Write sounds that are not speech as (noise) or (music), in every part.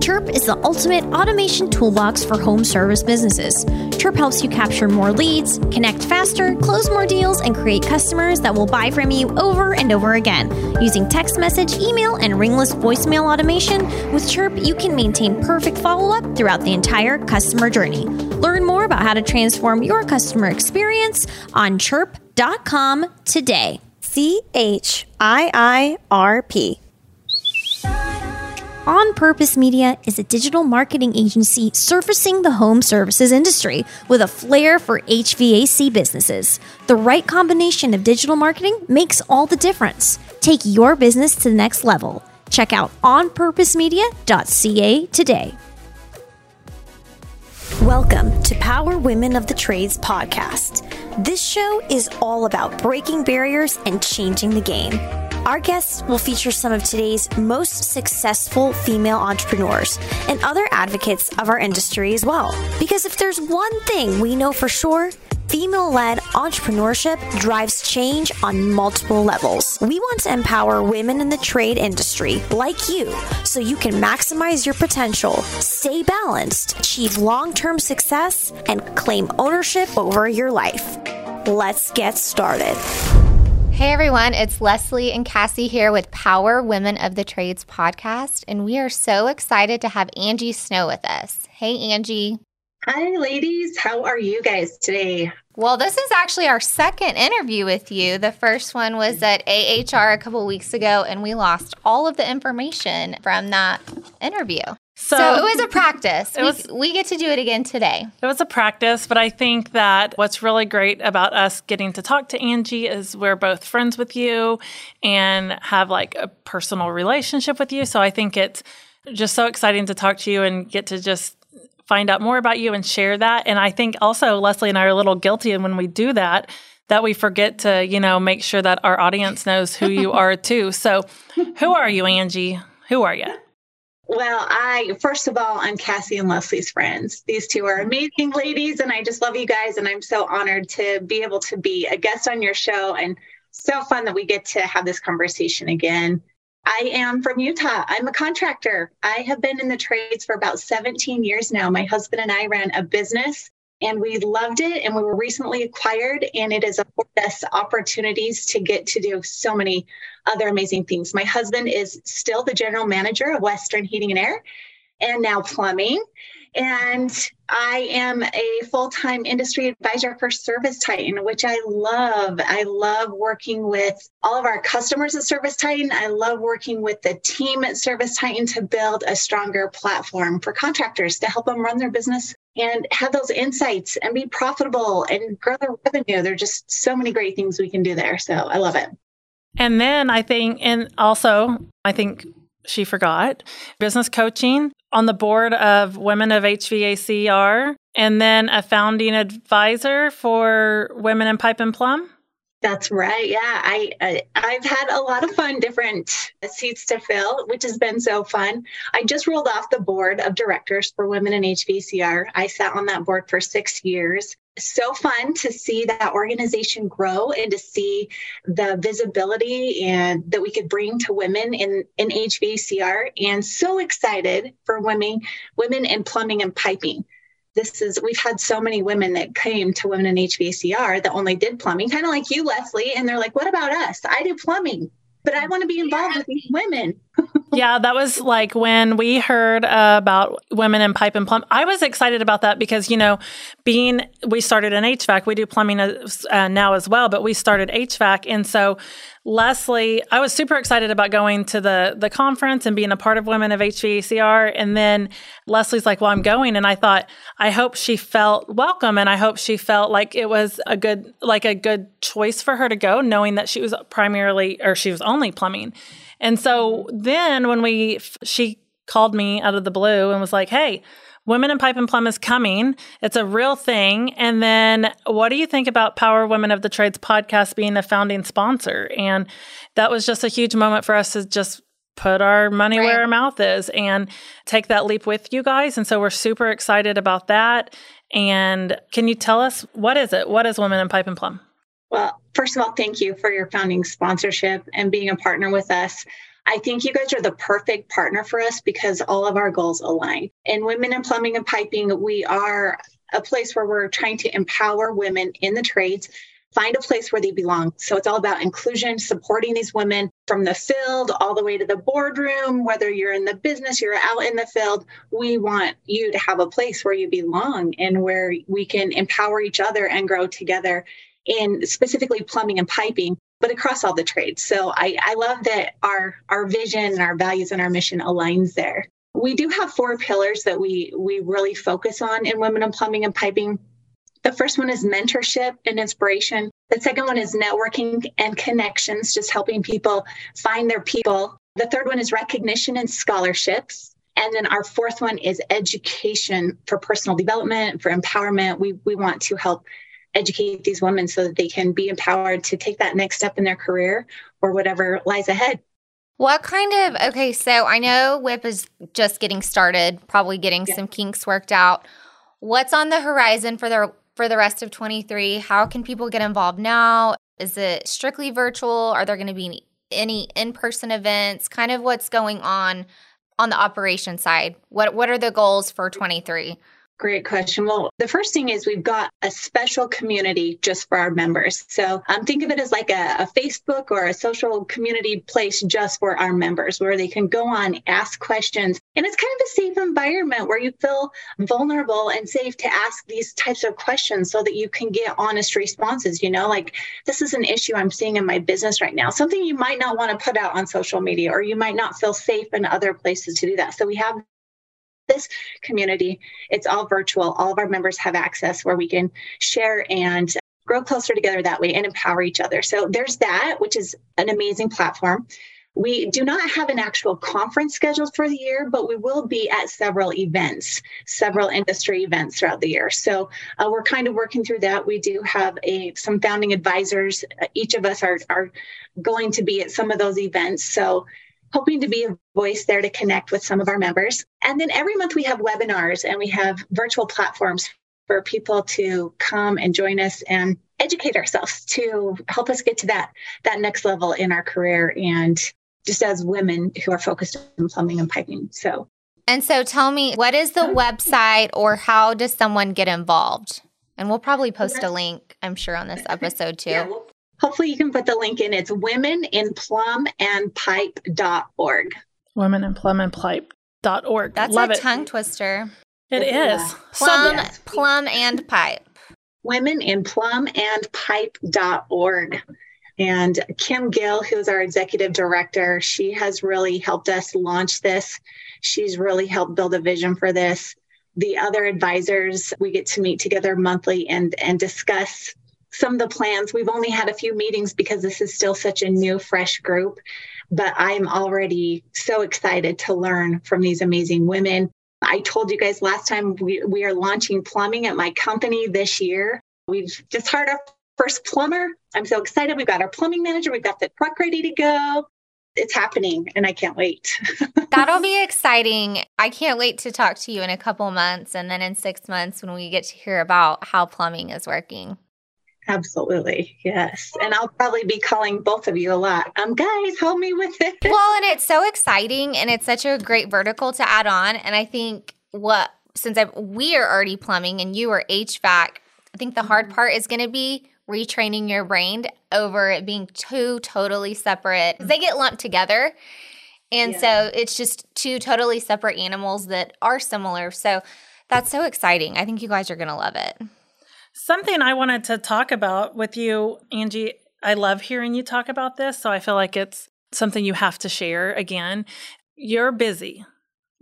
Chirp is the ultimate automation toolbox for home service businesses. Chirp helps you capture more leads, connect faster, close more deals, and create customers that will buy from you over and over again. Using text message, email, and ringless voicemail automation, with Chirp, you can maintain perfect follow up throughout the entire customer journey. Learn more about how to transform your customer experience on chirp.com today. C H I I R P. On Purpose Media is a digital marketing agency surfacing the home services industry with a flair for HVAC businesses. The right combination of digital marketing makes all the difference. Take your business to the next level. Check out onpurposemedia.ca today. Welcome to Power Women of the Trades podcast. This show is all about breaking barriers and changing the game. Our guests will feature some of today's most successful female entrepreneurs and other advocates of our industry as well. Because if there's one thing we know for sure, female led entrepreneurship drives change on multiple levels. We want to empower women in the trade industry like you so you can maximize your potential, stay balanced, achieve long term success, and claim ownership over your life. Let's get started. Hey everyone, it's Leslie and Cassie here with Power Women of the Trades podcast, and we are so excited to have Angie Snow with us. Hey Angie. Hi ladies, how are you guys today? Well, this is actually our second interview with you. The first one was at AHR a couple weeks ago, and we lost all of the information from that interview. So, so, it was a practice. It was, we, we, get to do it again today. It was a practice, but I think that what's really great about us getting to talk to Angie is we're both friends with you and have like a personal relationship with you. So I think it's just so exciting to talk to you and get to just find out more about you and share that. And I think also Leslie and I are a little guilty and when we do that, that we forget to, you know, make sure that our audience knows who you (laughs) are too. So who are you, Angie? Who are you? Well, I first of all, I'm Cassie and Leslie's friends. These two are amazing ladies, and I just love you guys. And I'm so honored to be able to be a guest on your show, and so fun that we get to have this conversation again. I am from Utah. I'm a contractor. I have been in the trades for about 17 years now. My husband and I ran a business and we loved it and we were recently acquired and it has afforded us opportunities to get to do so many other amazing things my husband is still the general manager of western heating and air and now plumbing and I am a full time industry advisor for Service Titan, which I love. I love working with all of our customers at Service Titan. I love working with the team at Service Titan to build a stronger platform for contractors to help them run their business and have those insights and be profitable and grow their revenue. There are just so many great things we can do there. So I love it. And then I think, and also, I think she forgot business coaching on the board of Women of HVACR, and then a founding advisor for Women in Pipe and Plum. That's right. Yeah, I, I I've had a lot of fun, different seats to fill, which has been so fun. I just rolled off the board of directors for Women in HVACR. I sat on that board for six years. So fun to see that organization grow and to see the visibility and that we could bring to women in in HVACR. And so excited for women women in plumbing and piping this is we've had so many women that came to women in HVACR that only did plumbing, kind of like you, Leslie, and they're like, "What about us? I do plumbing." But I want to be involved with these women. Yeah, that was like when we heard uh, about women in pipe and plumb. I was excited about that because, you know, being, we started in HVAC, we do plumbing uh, now as well, but we started HVAC. And so Leslie, I was super excited about going to the the conference and being a part of Women of HVACR. And then Leslie's like, "Well, I'm going," and I thought, I hope she felt welcome, and I hope she felt like it was a good like a good choice for her to go, knowing that she was primarily or she was only plumbing. And so then when we she called me out of the blue and was like, "Hey." Women in Pipe and Plum is coming. It's a real thing. And then what do you think about Power Women of the Trades podcast being a founding sponsor? And that was just a huge moment for us to just put our money right. where our mouth is and take that leap with you guys. And so we're super excited about that. And can you tell us what is it? What is Women in Pipe and Plum? Well, first of all, thank you for your founding sponsorship and being a partner with us. I think you guys are the perfect partner for us because all of our goals align. In Women in Plumbing and Piping, we are a place where we're trying to empower women in the trades find a place where they belong. So it's all about inclusion, supporting these women from the field all the way to the boardroom, whether you're in the business, you're out in the field. We want you to have a place where you belong and where we can empower each other and grow together in specifically plumbing and piping but across all the trades. So I, I love that our our vision and our values and our mission aligns there. We do have four pillars that we we really focus on in women in plumbing and piping. The first one is mentorship and inspiration. The second one is networking and connections, just helping people find their people. The third one is recognition and scholarships. And then our fourth one is education for personal development, for empowerment. We, we want to help educate these women so that they can be empowered to take that next step in their career or whatever lies ahead. What kind of, okay, so I know WIP is just getting started, probably getting yeah. some kinks worked out. What's on the horizon for the for the rest of 23? How can people get involved now? Is it strictly virtual? Are there going to be any in-person events? Kind of what's going on on the operation side. What what are the goals for 23? Great question. Well, the first thing is we've got a special community just for our members. So um, think of it as like a, a, Facebook or a social community place just for our members where they can go on, ask questions. And it's kind of a safe environment where you feel vulnerable and safe to ask these types of questions so that you can get honest responses. You know, like this is an issue I'm seeing in my business right now, something you might not want to put out on social media or you might not feel safe in other places to do that. So we have this community, it's all virtual. All of our members have access where we can share and grow closer together that way and empower each other. So there's that, which is an amazing platform. We do not have an actual conference scheduled for the year, but we will be at several events, several industry events throughout the year. So uh, we're kind of working through that. We do have a some founding advisors. Uh, each of us are are going to be at some of those events. So hoping to be a voice there to connect with some of our members. And then every month we have webinars and we have virtual platforms for people to come and join us and educate ourselves to help us get to that that next level in our career and just as women who are focused on plumbing and piping. So and so tell me what is the website or how does someone get involved? And we'll probably post a link, I'm sure, on this episode too. yeah, we'll hopefully you can put the link in. It's womeninplumandpipe.org. Womeninplumandpipe.org. That's Love a it. tongue twister. It is. Plum, so plum and pipe. Womeninplumandpipe.org. And Kim Gill, who's our executive director, she has really helped us launch this. She's really helped build a vision for this. The other advisors, we get to meet together monthly and, and discuss some of the plans. We've only had a few meetings because this is still such a new, fresh group, but I'm already so excited to learn from these amazing women. I told you guys last time we, we are launching plumbing at my company this year. We've just hired our first plumber. I'm so excited. We've got our plumbing manager, we've got the truck ready to go. It's happening and I can't wait. (laughs) That'll be exciting. I can't wait to talk to you in a couple months and then in six months when we get to hear about how plumbing is working. Absolutely. Yes. And I'll probably be calling both of you a lot. Um, guys, help me with it. (laughs) Well, and it's so exciting and it's such a great vertical to add on. And I think what, since i we are already plumbing and you are HVAC, I think the hard mm-hmm. part is going to be retraining your brain over it being two totally separate, they get lumped together. And yeah. so it's just two totally separate animals that are similar. So that's so exciting. I think you guys are going to love it. Something I wanted to talk about with you, Angie, I love hearing you talk about this. So I feel like it's something you have to share again. You're busy,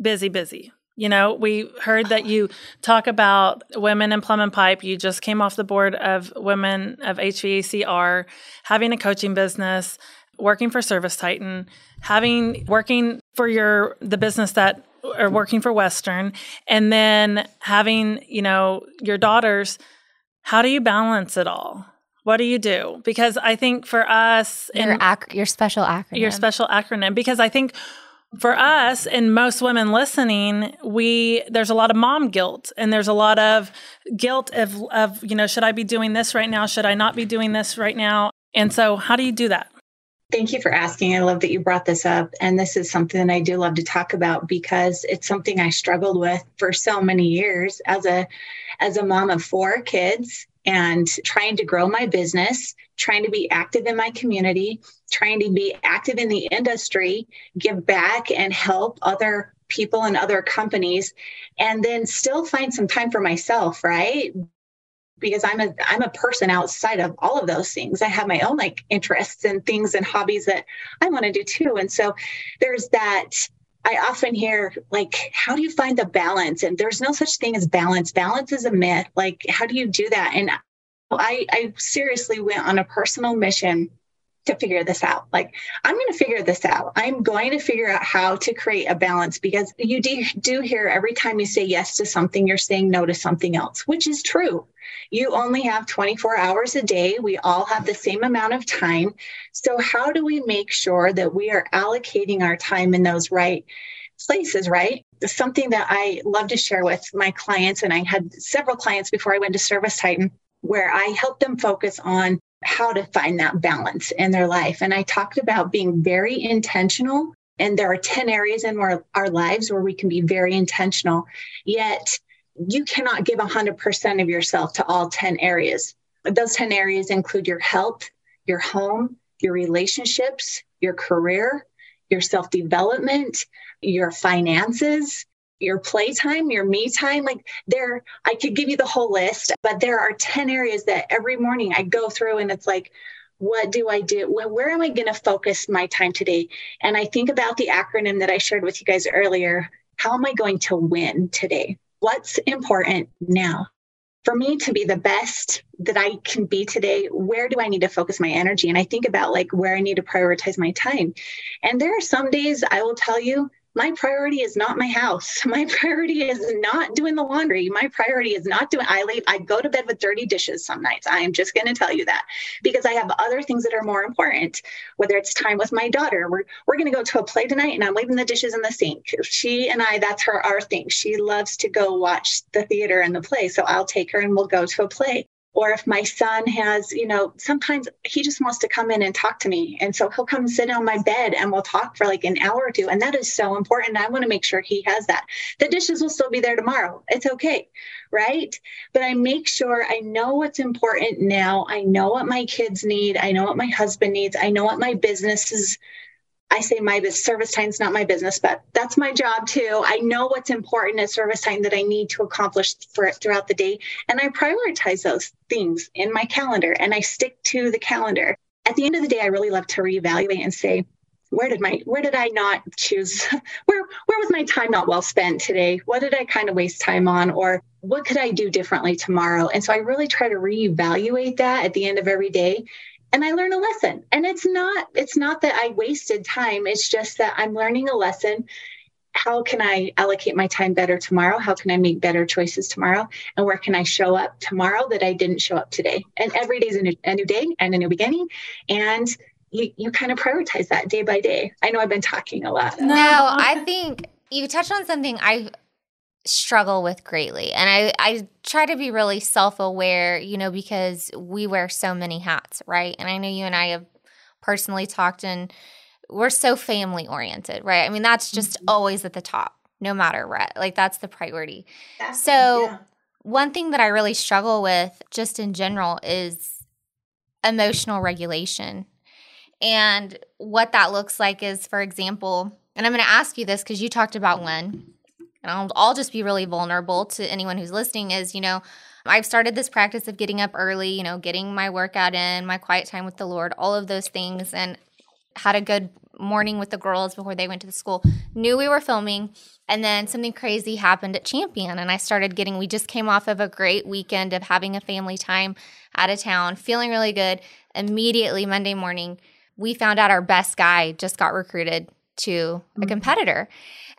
busy, busy. You know, we heard that you talk about women in plumb and pipe. You just came off the board of women of HVACR, having a coaching business, working for Service Titan, having working for your the business that or working for Western, and then having, you know, your daughters how do you balance it all? What do you do? Because I think for us, your, ac- your special acronym, your special acronym, because I think for us and most women listening, we there's a lot of mom guilt and there's a lot of guilt of of you know should I be doing this right now? Should I not be doing this right now? And so, how do you do that? Thank you for asking. I love that you brought this up. And this is something that I do love to talk about because it's something I struggled with for so many years as a as a mom of four kids and trying to grow my business, trying to be active in my community, trying to be active in the industry, give back and help other people and other companies and then still find some time for myself, right? Because I'm a I'm a person outside of all of those things. I have my own like interests and things and hobbies that I want to do too. And so there's that I often hear like how do you find the balance? And there's no such thing as balance. Balance is a myth. Like how do you do that? And I I seriously went on a personal mission to figure this out. Like, I'm going to figure this out. I'm going to figure out how to create a balance because you do, do hear every time you say yes to something, you're saying no to something else, which is true. You only have 24 hours a day. We all have the same amount of time. So, how do we make sure that we are allocating our time in those right places, right? Something that I love to share with my clients, and I had several clients before I went to Service Titan where I helped them focus on how to find that balance in their life. And I talked about being very intentional. And there are 10 areas in our, our lives where we can be very intentional, yet you cannot give 100% of yourself to all 10 areas. Those 10 areas include your health, your home, your relationships, your career, your self development, your finances, your playtime, your me time. Like there, I could give you the whole list, but there are 10 areas that every morning I go through and it's like, what do I do? Where, am I going to focus my time today? And I think about the acronym that I shared with you guys earlier. How am I going to win today? What's important now? For me to be the best that I can be today, where do I need to focus my energy? And I think about like where I need to prioritize my time. And there are some days I will tell you my priority is not my house. (laughs) My priority is not doing the laundry. My priority is not doing, I leave, I go to bed with dirty dishes some nights. I am just going to tell you that because I have other things that are more important, whether it's time with my daughter. We're, we're going to go to a play tonight and I'm leaving the dishes in the sink. She and I, that's her, our thing. She loves to go watch the theater and the play. So I'll take her and we'll go to a play or if my son has, you know, sometimes he just wants to come in and talk to me. And so he'll come sit on my bed and we'll talk for like an hour or two. And that is so important. I want to make sure he has that. The dishes will still be there tomorrow. It's okay. Right. But I make sure I know what's important now. I know what my kids need. I know what my husband needs. I know what my business is I say my Service Titan is not my business, but that's my job too. I know what's important at Service Titan that I need to accomplish for throughout the day. And I prioritize those things in my calendar and I stick to the calendar. At the end of the day, I really love to reevaluate and say, where did my where did I not choose (laughs) where where was my time not well spent today? What did I kind of waste time on? Or what could I do differently tomorrow? And so I really try to reevaluate that at the end of every day and I learn a lesson. And it's not it's not that I wasted time. It's just that I'm learning a lesson. How can I allocate my time better tomorrow? How can I make better choices tomorrow? And where can I show up tomorrow that I didn't show up today? And every day is a new, a new day and a new beginning. And you, you kind of prioritize that day by day. I know I've been talking a lot. No, I think you touched on something I struggle with greatly. And I, I try to be really self aware, you know, because we wear so many hats, right? And I know you and I have personally talked and we're so family oriented, right? I mean, that's just mm-hmm. always at the top, no matter what. Like, that's the priority. That's, so, yeah. one thing that I really struggle with just in general is emotional regulation. And what that looks like is, for example, and I'm going to ask you this because you talked about when and I'll, I'll just be really vulnerable to anyone who's listening is, you know, I've started this practice of getting up early, you know, getting my workout in, my quiet time with the Lord, all of those things, and had a good morning with the girls before they went to the school. Knew we were filming, and then something crazy happened at Champion, and I started getting. We just came off of a great weekend of having a family time out of town, feeling really good. Immediately Monday morning, we found out our best guy just got recruited to a mm. competitor.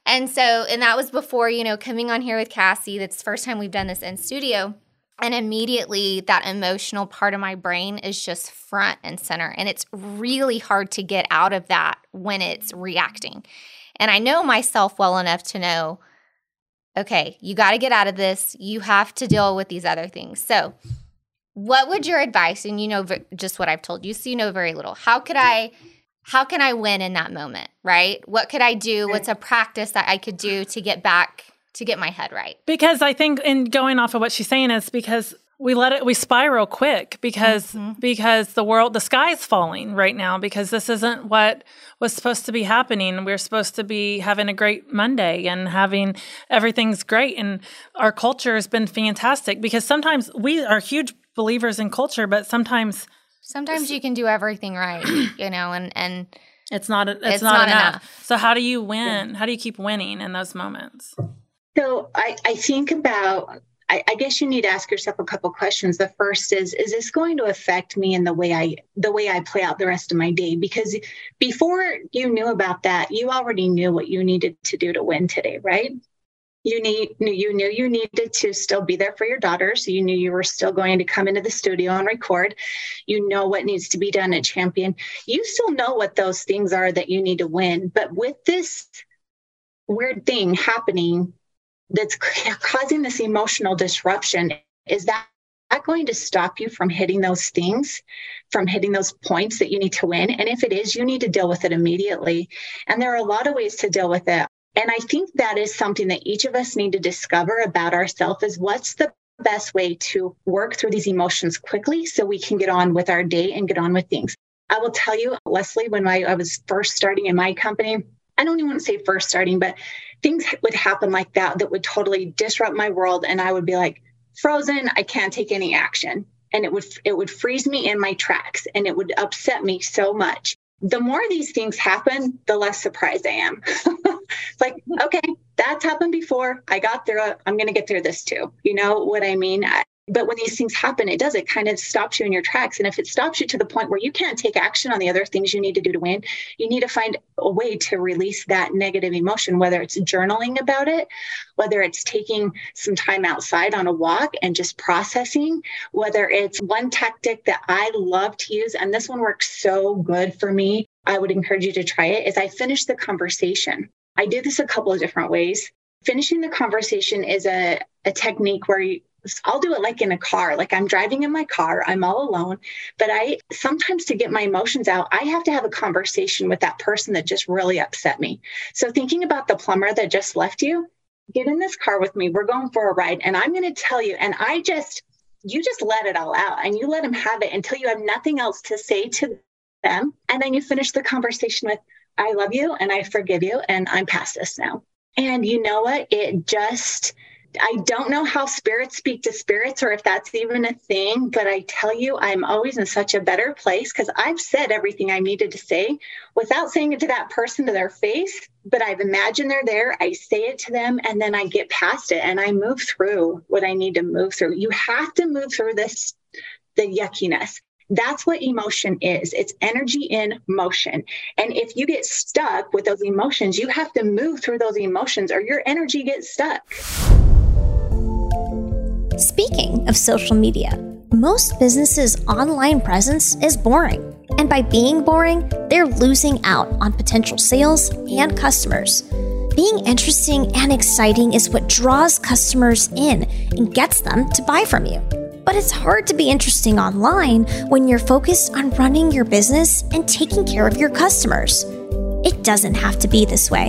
And so, and that was before, you know, coming on here with Cassie. That's the first time we've done this in studio. And immediately that emotional part of my brain is just front and center. And it's really hard to get out of that when it's reacting. And I know myself well enough to know okay, you got to get out of this. You have to deal with these other things. So, what would your advice, and you know just what I've told you, so you know very little, how could I how can I win in that moment, right? What could I do? What's a practice that I could do to get back to get my head right? Because I think in going off of what she's saying is because we let it we spiral quick because mm-hmm. because the world the sky's falling right now because this isn't what was supposed to be happening we're supposed to be having a great monday and having everything's great and our culture has been fantastic because sometimes we are huge believers in culture but sometimes sometimes you can do everything right you know and and it's not it's, it's not, not enough. enough. so how do you win how do you keep winning in those moments so I, I think about I, I, guess you need to ask yourself a couple questions. The first is, is this going to affect me in the way I the way I play out the rest of my day? Because before you knew about that, you already knew what you needed to do to win today, right? You need you knew you needed to still be there for your daughters. You knew you were still going to come into the studio and record. You know what needs to be done at Champion. You still know what those things are that you need to win. But with this weird thing happening that's causing this emotional disruption is that going to stop you from hitting those things, from hitting those points that you need to win? And if it is, you need to deal with it immediately. And there are a lot of ways to deal with it. And I think that is something that each of us need to discover about ourselves is what's the best way to work through these emotions quickly so we can get on with our day and get on with things. I will tell you, Leslie, when I, I was first starting in my company, I don't even want to say first starting, but things would happen like that that would totally disrupt my world. And I would be like, frozen, I can't take any action. And it would it would freeze me in my tracks and it would upset me so much. The more these things happen, the less surprised I am. (laughs) it's like, okay, that's happened before. I got through it. I'm going to get through this too. You know what I mean? But when these things happen it does it kind of stops you in your tracks. And if it stops you to the point where you can't take action on the other things you need to do to win you need to find a way to release that negative emotion whether it's journaling about it whether it's taking some time outside on a walk and just processing whether it's one tactic that i love to use and this one works so good for me i would encourage you to try it is i finish the conversation. I do this a couple of different ways. Finishing the conversation is a, a technique where you, I'll do it like in a car. Like I'm driving in my car, I'm all alone. But I sometimes to get my emotions out, I have to have a conversation with that person that just really upset me. So thinking about the plumber that just left you, get in this car with me. We're going for a ride. And I'm going to tell you, and I just, you just let it all out and you let them have it until you have nothing else to say to them. And then you finish the conversation with, I love you and I forgive you and I'm past this now. And you know what? It just, I don't know how spirits speak to spirits or if that's even a thing, but I tell you, I'm always in such a better place because I've said everything I needed to say without saying it to that person to their face. But I've imagined they're there, I say it to them, and then I get past it and I move through what I need to move through. You have to move through this, the yuckiness. That's what emotion is. It's energy in motion. And if you get stuck with those emotions, you have to move through those emotions or your energy gets stuck. Speaking of social media, most businesses' online presence is boring. And by being boring, they're losing out on potential sales and customers. Being interesting and exciting is what draws customers in and gets them to buy from you. But it's hard to be interesting online when you're focused on running your business and taking care of your customers. It doesn't have to be this way.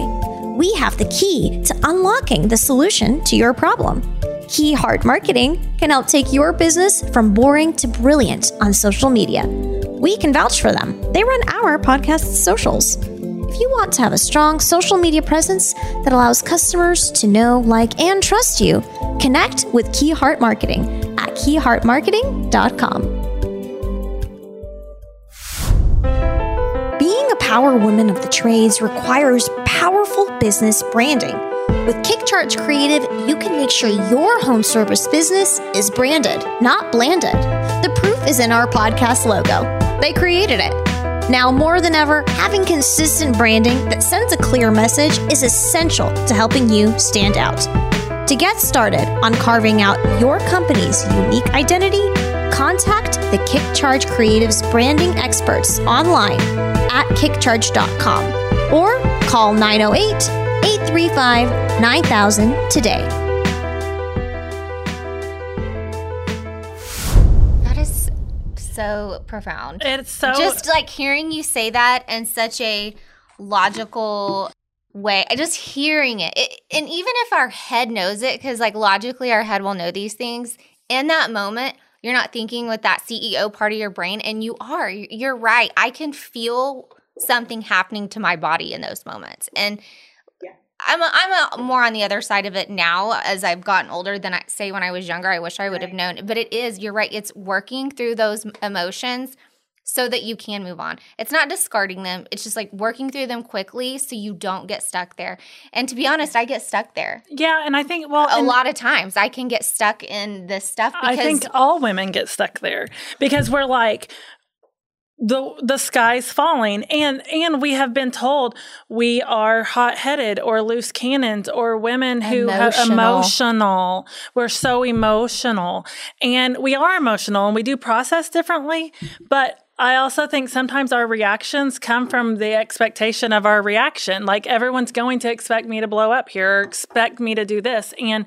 We have the key to unlocking the solution to your problem. Key Heart Marketing can help take your business from boring to brilliant on social media. We can vouch for them. They run our podcast socials. If you want to have a strong social media presence that allows customers to know, like, and trust you, connect with Key Heart Marketing at keyheartmarketing.com. Being a power woman of the trades requires powerful business branding. With KickCharge Creative, you can make sure your home service business is branded, not blanded. The proof is in our podcast logo. They created it. Now, more than ever, having consistent branding that sends a clear message is essential to helping you stand out. To get started on carving out your company's unique identity, contact the KickCharge Creative's branding experts online at kickcharge.com or call 908 835 9000 today. That is so so profound. It's so just like hearing you say that in such a logical way. Just hearing it. it and even if our head knows it, because like logically our head will know these things, in that moment, you're not thinking with that CEO part of your brain, and you are. You're right. I can feel something happening to my body in those moments. And I'm a, I'm a more on the other side of it now as I've gotten older than I say when I was younger. I wish I would have known, but it is. You're right. It's working through those emotions so that you can move on. It's not discarding them. It's just like working through them quickly so you don't get stuck there. And to be honest, I get stuck there. Yeah, and I think well, a lot of times I can get stuck in this stuff because I think all women get stuck there because we're like the the sky's falling and and we have been told we are hot-headed or loose cannons or women who emotional. have emotional we're so emotional and we are emotional and we do process differently but I also think sometimes our reactions come from the expectation of our reaction. Like everyone's going to expect me to blow up here or expect me to do this. And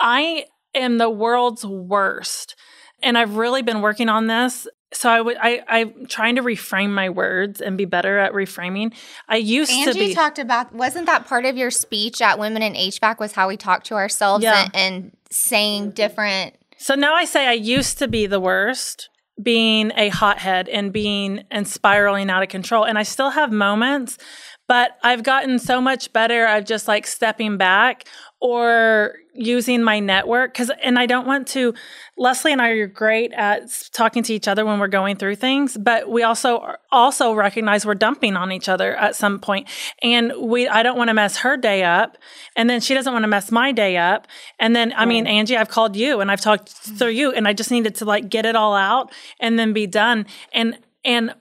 I am the world's worst. And I've really been working on this so I would I I'm trying to reframe my words and be better at reframing. I used Angie to be talked about wasn't that part of your speech at Women in HVAC was how we talk to ourselves yeah. and, and saying mm-hmm. different So now I say I used to be the worst, being a hothead and being and spiraling out of control. And I still have moments, but I've gotten so much better at just like stepping back or using my network because and i don't want to leslie and i are great at talking to each other when we're going through things but we also also recognize we're dumping on each other at some point and we i don't want to mess her day up and then she doesn't want to mess my day up and then i mean angie i've called you and i've talked through you and i just needed to like get it all out and then be done and and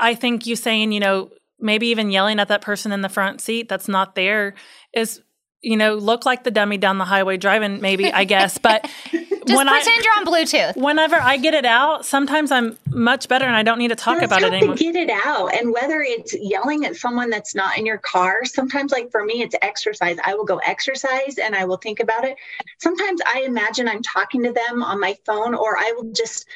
i think you saying you know maybe even yelling at that person in the front seat that's not there is you know, look like the dummy down the highway driving, maybe, I guess. But (laughs) just when pretend I, you're on Bluetooth. Whenever I get it out, sometimes I'm much better and I don't need to talk about it anymore. To get it out. And whether it's yelling at someone that's not in your car, sometimes, like for me, it's exercise. I will go exercise and I will think about it. Sometimes I imagine I'm talking to them on my phone, or I will just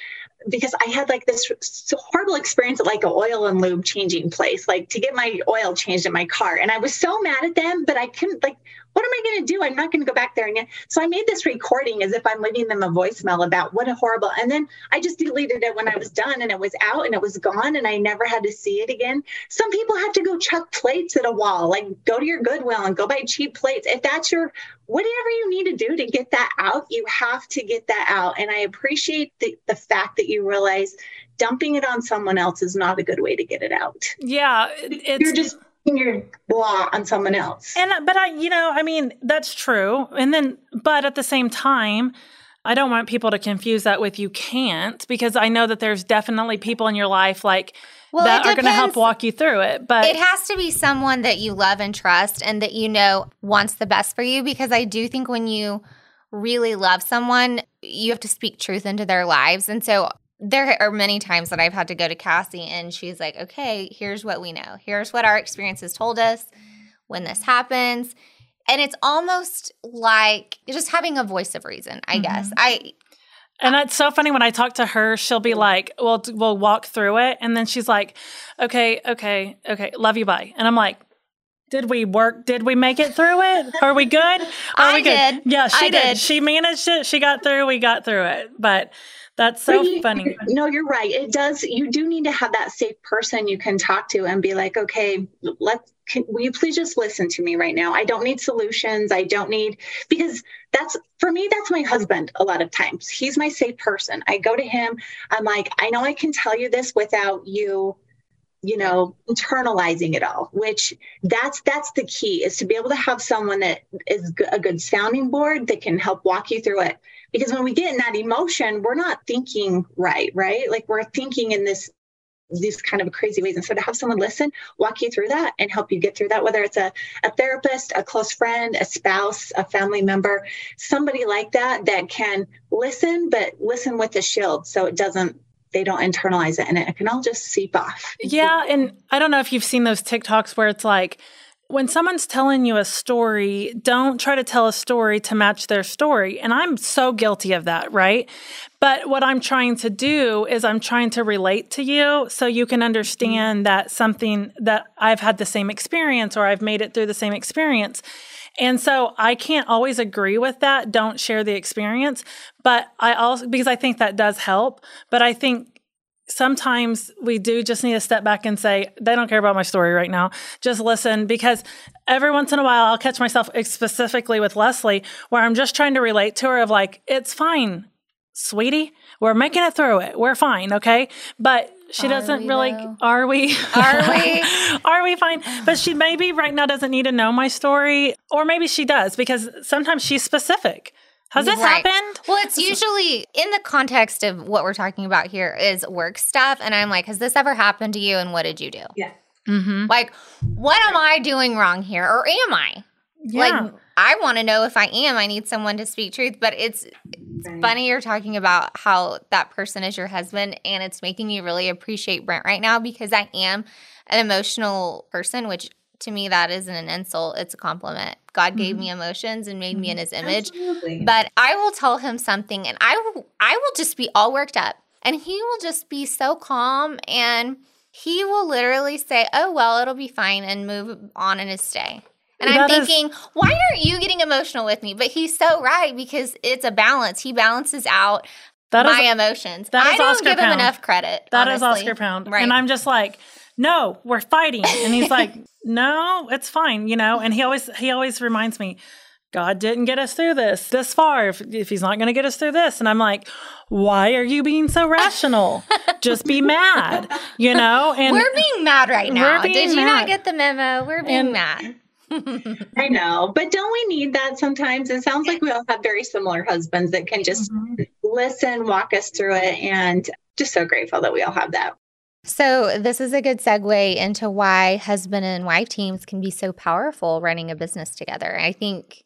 because I had like this horrible experience at like an oil and lube changing place, like to get my oil changed in my car. And I was so mad at them, but I couldn't like what am I going to do? I'm not going to go back there again. So I made this recording as if I'm leaving them a voicemail about what a horrible. And then I just deleted it when I was done and it was out and it was gone and I never had to see it again. Some people have to go chuck plates at a wall, like go to your Goodwill and go buy cheap plates. If that's your whatever you need to do to get that out, you have to get that out. And I appreciate the, the fact that you realize dumping it on someone else is not a good way to get it out. Yeah, it's you're just your blah on someone else. And but I, you know, I mean, that's true. And then, but at the same time, I don't want people to confuse that with you can't because I know that there's definitely people in your life like well, that are going to help walk you through it. But it has to be someone that you love and trust and that you know wants the best for you because I do think when you really love someone, you have to speak truth into their lives. And so there are many times that I've had to go to Cassie and she's like, okay, here's what we know. Here's what our experiences told us when this happens. And it's almost like just having a voice of reason, I mm-hmm. guess. I and it's so funny when I talk to her, she'll be like, "We'll we'll walk through it." And then she's like, "Okay, okay, okay. Love you, bye." And I'm like, did we work? Did we make it through it? Are we good? Are I we good? did. Yeah, she did. did. She managed it. She got through. We got through it. But that's so you, funny. No, you're right. It does. You do need to have that safe person you can talk to and be like, okay, let's. Can, will you please just listen to me right now? I don't need solutions. I don't need because that's for me. That's my husband. A lot of times, he's my safe person. I go to him. I'm like, I know I can tell you this without you you know internalizing it all which that's that's the key is to be able to have someone that is a good sounding board that can help walk you through it because when we get in that emotion we're not thinking right right like we're thinking in this these kind of crazy ways and so to have someone listen walk you through that and help you get through that whether it's a, a therapist a close friend a spouse a family member somebody like that that can listen but listen with a shield so it doesn't they don't internalize it and it can all just seep off. Yeah. And I don't know if you've seen those TikToks where it's like, when someone's telling you a story, don't try to tell a story to match their story. And I'm so guilty of that, right? But what I'm trying to do is I'm trying to relate to you so you can understand mm-hmm. that something that I've had the same experience or I've made it through the same experience. And so I can't always agree with that. Don't share the experience. But I also, because I think that does help. But I think sometimes we do just need to step back and say, they don't care about my story right now. Just listen because every once in a while I'll catch myself specifically with Leslie where I'm just trying to relate to her of like, it's fine, sweetie. We're making it through it. We're fine. Okay. But she are doesn't really though? are we are (laughs) we are we fine but she maybe right now doesn't need to know my story or maybe she does because sometimes she's specific has this right. happened? Well, it's usually in the context of what we're talking about here is work stuff. And I'm like, has this ever happened to you? And what did you do? Yeah. Mm-hmm. Like, what am I doing wrong here? Or am I? Yeah. Like, I want to know if I am. I need someone to speak truth. But it's, it's right. funny you're talking about how that person is your husband. And it's making you really appreciate Brent right now because I am an emotional person, which to me that isn't an insult it's a compliment god gave mm-hmm. me emotions and made mm-hmm. me in his image Absolutely. but i will tell him something and i will i will just be all worked up and he will just be so calm and he will literally say oh well it'll be fine and move on in his stay and that I'm thinking, is, why aren't you getting emotional with me? But he's so right because it's a balance. He balances out that my is, emotions. That is I don't Oscar give Pound. him enough credit. That honestly. is Oscar Pound. Right. And I'm just like, no, we're fighting. And he's like, (laughs) no, it's fine, you know? And he always, he always reminds me, God didn't get us through this this far if, if he's not going to get us through this. And I'm like, why are you being so rational? (laughs) Just be mad, you know? And we're being mad right now. Did you mad. not get the memo? We're being and, mad. (laughs) I know, but don't we need that sometimes? It sounds like we all have very similar husbands that can just mm-hmm. listen, walk us through it, and just so grateful that we all have that. So, this is a good segue into why husband and wife teams can be so powerful running a business together. I think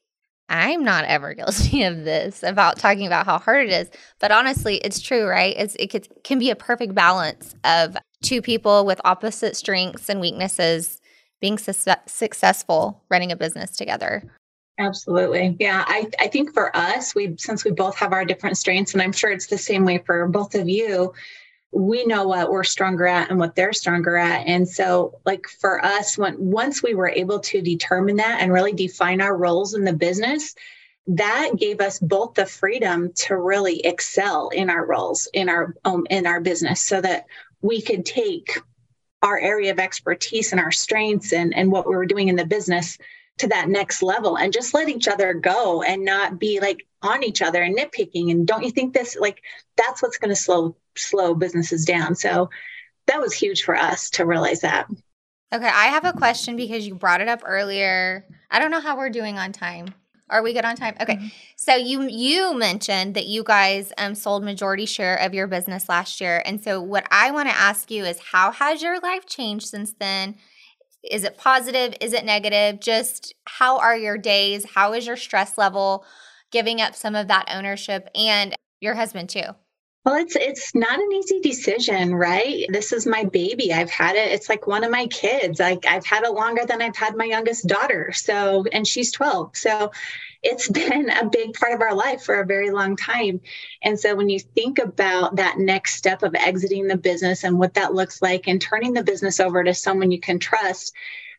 I'm not ever (laughs) guilty of this about talking about how hard it is, but honestly, it's true, right? It's, it could, can be a perfect balance of two people with opposite strengths and weaknesses being su- successful running a business together. Absolutely. Yeah. I, I think for us, we since we both have our different strengths, and I'm sure it's the same way for both of you, we know what we're stronger at and what they're stronger at. And so like for us when once we were able to determine that and really define our roles in the business that gave us both the freedom to really excel in our roles in our um, in our business so that we could take our area of expertise and our strengths and, and what we were doing in the business to that next level and just let each other go and not be like on each other and nitpicking and don't you think this like that's what's going to slow slow businesses down. So that was huge for us to realize that. Okay, I have a question because you brought it up earlier. I don't know how we're doing on time. Are we good on time? Okay. Mm-hmm. So you you mentioned that you guys um, sold majority share of your business last year, and so what I want to ask you is how has your life changed since then? Is it positive? Is it negative? Just how are your days? How is your stress level? Giving up some of that ownership and your husband too. Well, it's it's not an easy decision, right? This is my baby. I've had it. It's like one of my kids. Like I've had it longer than I've had my youngest daughter. So, and she's 12. So, it's (laughs) been a big part of our life for a very long time. And so when you think about that next step of exiting the business and what that looks like and turning the business over to someone you can trust,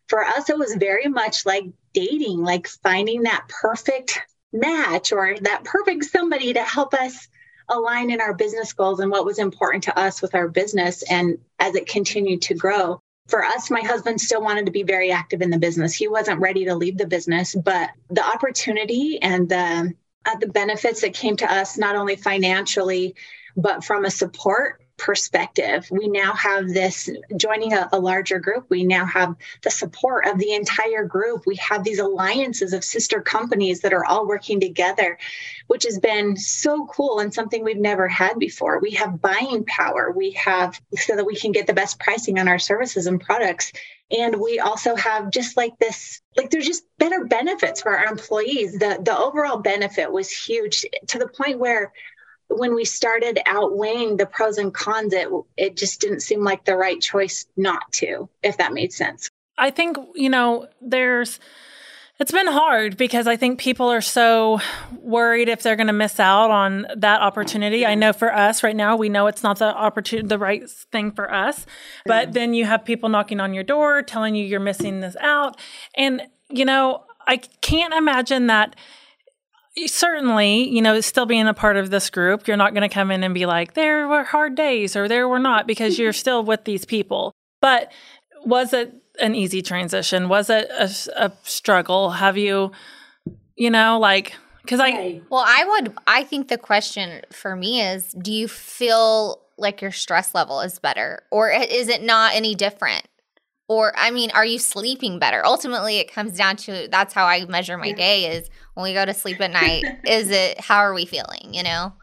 for us it was very much like dating, like finding that perfect match or that perfect somebody to help us align in our business goals and what was important to us with our business and as it continued to grow for us my husband still wanted to be very active in the business. He wasn't ready to leave the business but the opportunity and the uh, the benefits that came to us not only financially but from a support perspective. We now have this joining a, a, larger group. We now have the support of the entire group. We have these alliances of sister companies that are all working together, which has been so cool and something we've never had before. We have buying power. We have so that we can get the best pricing on our services and products. And we also have just like this, like there's just better benefits for our employees. The the overall benefit was huge to the point where when we started outweighing the pros and cons, it it just didn't seem like the right choice not to, if that made sense. I think, you know, there's, it's been hard because I think people are so worried if they're going to miss out on that opportunity. I know for us right now, we know it's not the opportunity, the right thing for us. But then you have people knocking on your door telling you you're missing this out. And, you know, I can't imagine that certainly, you know, still being a part of this group, you're not going to come in and be like, there were hard days or there were not because you're (laughs) still with these people. But was it an easy transition? Was it a, a struggle? Have you, you know, like, because I. Well, I would, I think the question for me is do you feel like your stress level is better or is it not any different? Or, I mean, are you sleeping better? Ultimately, it comes down to that's how I measure my day is when we go to sleep at night, (laughs) is it, how are we feeling, you know?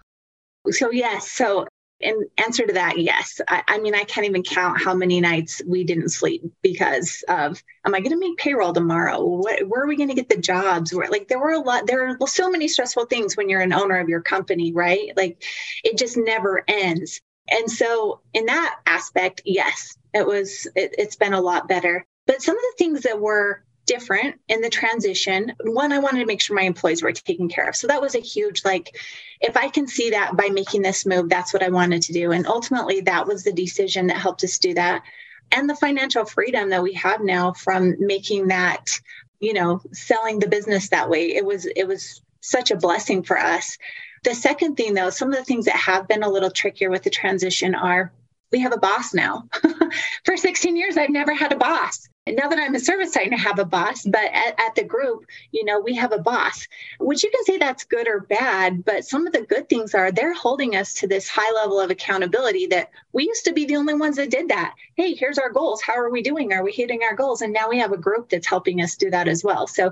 So, yes. So, in answer to that, yes. I, I, mean, I can't even count how many nights we didn't sleep because of, am I going to make payroll tomorrow? What, where are we going to get the jobs? Where, like, there were a lot, there are so many stressful things when you're an owner of your company, right? Like, it just never ends. And so, in that aspect, yes, it was, it, it's been a lot better. But some of the things that were different in the transition. One, I wanted to make sure my employees were taken care of. So that was a huge, like, if I can see that by making this move, that's what I wanted to do. And ultimately, that was the decision that helped us do that. And the financial freedom that we have now from making that, you know, selling the business that way. It was, it was such a blessing for us. The second thing, though, some of the things that have been a little trickier with the transition are we have a boss now. (laughs) For 16 years, I've never had a boss. And now that I'm a service site, I have a boss, but at, at, the group, you know, we have a boss, which you can say that's good or bad. But some of the good things are they're holding us to this high level of accountability that we used to be the only ones that did that. Hey, here's our goals. How are we doing? Are we hitting our goals? And now we have a group that's helping us do that as well. So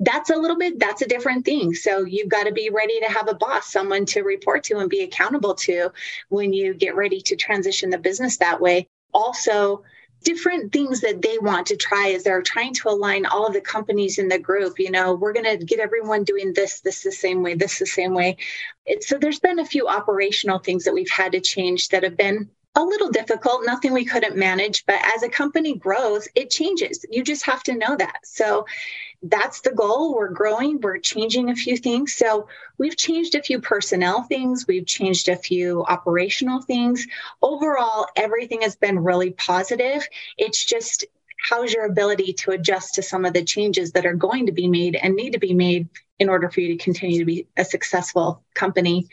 that's a little bit, that's a different thing. So you've got to be ready to have a boss, someone to report to and be accountable to when you get ready to transition the business that way. Also, different things that they want to try as they're trying to align all of the companies in the group you know we're going to get everyone doing this this the same way this the same way it's, so there's been a few operational things that we've had to change that have been a little difficult, nothing we couldn't manage. But as a company grows, it changes. You just have to know that. So that's the goal. We're growing, we're changing a few things. So we've changed a few personnel things, we've changed a few operational things. Overall, everything has been really positive. It's just how's your ability to adjust to some of the changes that are going to be made and need to be made in order for you to continue to be a successful company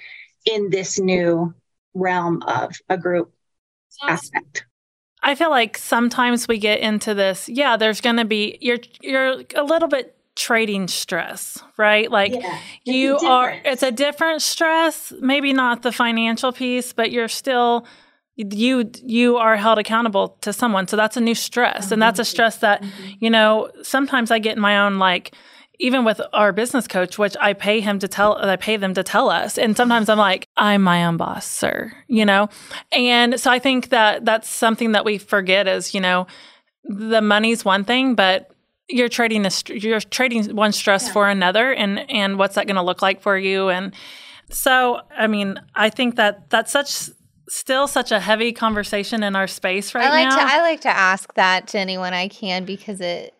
in this new realm of a group aspect. I feel like sometimes we get into this. Yeah, there's going to be you're you're a little bit trading stress, right? Like yeah, you are it's a different stress, maybe not the financial piece, but you're still you you are held accountable to someone. So that's a new stress. Mm-hmm. And that's a stress that, mm-hmm. you know, sometimes I get in my own like even with our business coach, which I pay him to tell, I pay them to tell us. And sometimes I'm like, I'm my own boss, sir, you know? And so I think that that's something that we forget is, you know, the money's one thing, but you're trading a, you're trading one stress yeah. for another and, and what's that going to look like for you? And so, I mean, I think that that's such, still such a heavy conversation in our space right I like now. To, I like to ask that to anyone I can because it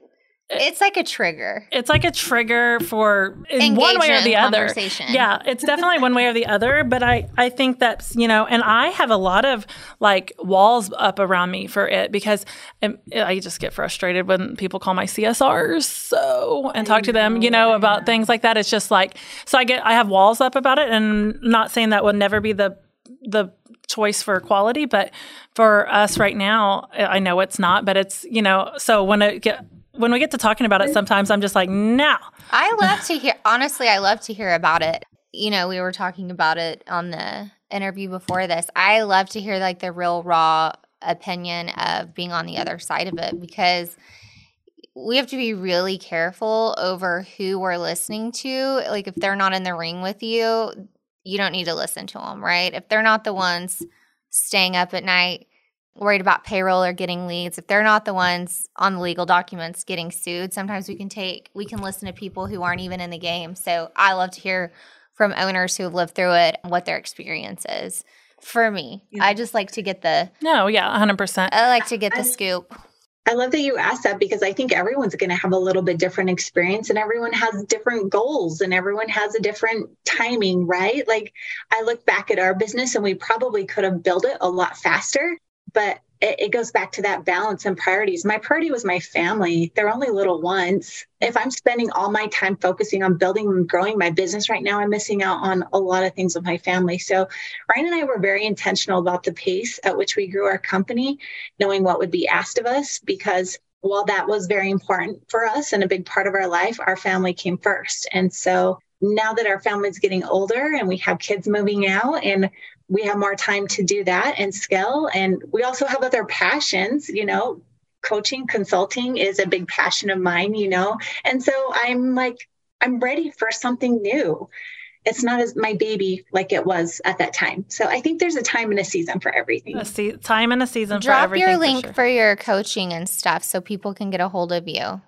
Eh, it's like a trigger. It's like a trigger for in one way or the other. Yeah, it's definitely one way or the other. But I, I think that's you know, and I have a lot of like walls up around me for it because um, I just get frustrated when people call my CSRs so and talk to them, you know, about things like that. It's just like so I get I have walls up about it, and not saying that will never be the the choice for quality but for us right now i know it's not but it's you know so when it get when we get to talking about it, sometimes I'm just like, no. I love to hear, honestly, I love to hear about it. You know, we were talking about it on the interview before this. I love to hear like the real raw opinion of being on the other side of it because we have to be really careful over who we're listening to. Like, if they're not in the ring with you, you don't need to listen to them, right? If they're not the ones staying up at night worried about payroll or getting leads, if they're not the ones on the legal documents getting sued, sometimes we can take we can listen to people who aren't even in the game. So I love to hear from owners who have lived through it what their experience is. For me, yeah. I just like to get the no, yeah, hundred percent. I like to get the scoop. I love that you asked that because I think everyone's going to have a little bit different experience and everyone has different goals and everyone has a different timing, right? Like I look back at our business and we probably could have built it a lot faster, but it, it goes back to that balance and priorities. My priority was my family. They're only little ones. If I'm spending all my time focusing on building and growing my business right now, I'm missing out on a lot of things with my family. So Ryan and I were very intentional about the pace at which we grew our company, knowing what would be asked of us because while that was very important for us and a big part of our life, our family came first. And so now that our family's getting older and we have kids moving out and we have more time to do that and scale. And we also have other passions, you know, coaching, consulting is a big passion of mine, you know. And so I'm like, I'm ready for something new. It's not as my baby like it was at that time. So I think there's a time and a season for everything. A se- time and a season Drop for everything. your link for, sure. for your coaching and stuff so people can get a hold of you.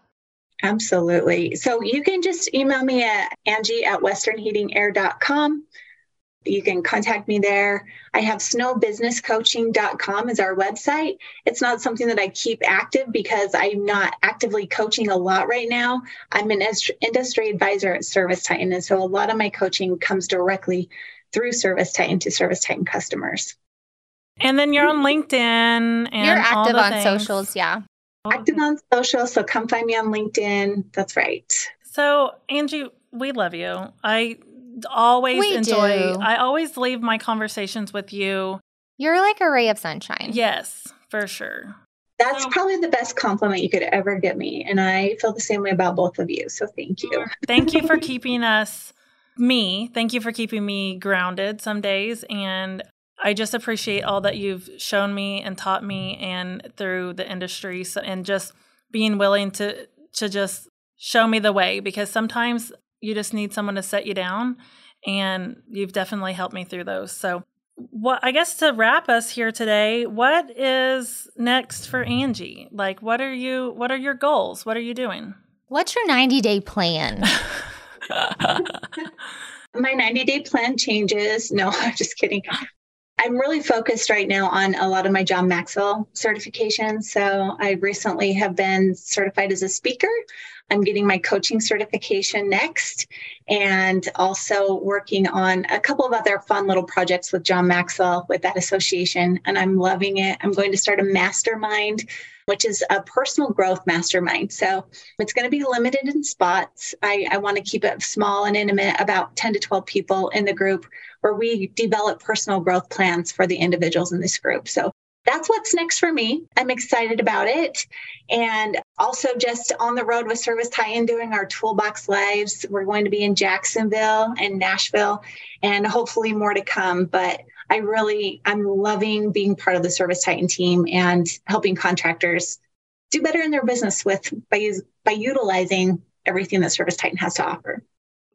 Absolutely. So you can just email me at Angie at westernheatingair.com. You can contact me there. I have snowbusinesscoaching.com as our website. It's not something that I keep active because I'm not actively coaching a lot right now. I'm an industry advisor at Service Titan. And so a lot of my coaching comes directly through Service Titan to Service Titan customers. And then you're on mm-hmm. LinkedIn and you're active on things. socials, yeah. Active on social, so come find me on LinkedIn. That's right. So, Angie, we love you. I always We enjoy do. I always leave my conversations with you. You're like a ray of sunshine. Yes, for sure. That's So- probably the best compliment you could ever give me. And I feel the same way about both of you. So thank you. Thank you for keeping us me. Thank you for keeping me grounded some days and I just appreciate all that you've shown me and taught me and through the industry so, and just being willing to to just show me the way because sometimes you just need someone to set you down and you've definitely helped me through those. So what I guess to wrap us here today, what is next for Angie? Like what are you what are your goals? What are you doing? What's your 90 day plan? (laughs) My 90 day plan changes. No, (laughs) I'm just kidding. I'm really focused right now on a lot of my John Maxwell certifications. So I recently have been certified as a speaker. I'm getting my coaching certification next and also working on a couple of other fun little projects with John Maxwell with that association. And I'm loving it. I'm going to start a mastermind, which is a personal growth mastermind. So it's going to be limited in spots. I, I want to keep it small and intimate, about 10 to 12 people in the group where we develop personal growth plans for the individuals in this group. So that's what's next for me. I'm excited about it. And also just on the road with Service Titan doing our toolbox lives. We're going to be in Jacksonville and Nashville and hopefully more to come. But I really I'm loving being part of the Service Titan team and helping contractors do better in their business with by by utilizing everything that Service Titan has to offer.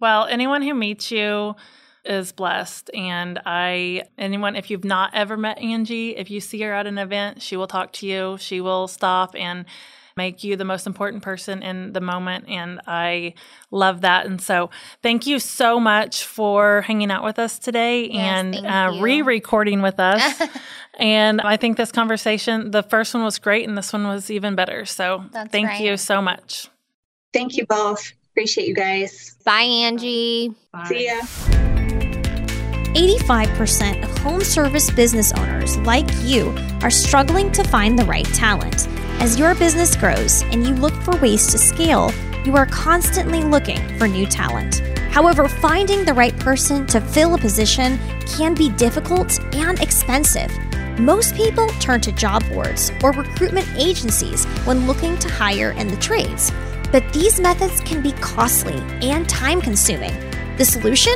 Well, anyone who meets you is blessed. And I, anyone, if you've not ever met Angie, if you see her at an event, she will talk to you. She will stop and make you the most important person in the moment. And I love that. And so thank you so much for hanging out with us today Yes, and uh, re recording with us. (laughs) and I think this conversation, the first one was great and this one was even better. So That's thank right. you so much. Thank you both. Appreciate you guys. Bye, Angie. See ya. 85% of home service business owners, like you, are struggling to find the right talent. As your business grows and you look for ways to scale, you are constantly looking for new talent. However, finding the right person to fill a position can be difficult and expensive. Most people turn to job boards or recruitment agencies when looking to hire in the trades, but these methods can be costly and time consuming. The solution?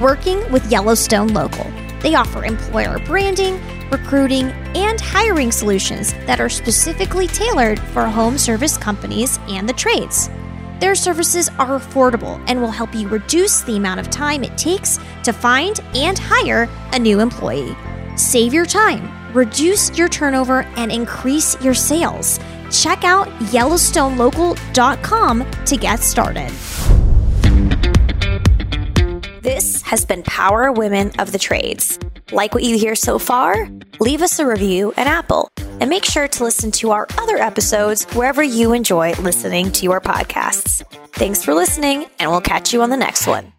Working with Yellowstone Local. They offer employer branding, recruiting, and hiring solutions that are specifically tailored for home service companies and the trades. Their services are affordable and will help you reduce the amount of time it takes to find and hire a new employee. Save your time, reduce your turnover, and increase your sales. Check out YellowstoneLocal.com to get started. Has been Power Women of the Trades. Like what you hear so far? Leave us a review at Apple and make sure to listen to our other episodes wherever you enjoy listening to your podcasts. Thanks for listening, and we'll catch you on the next one.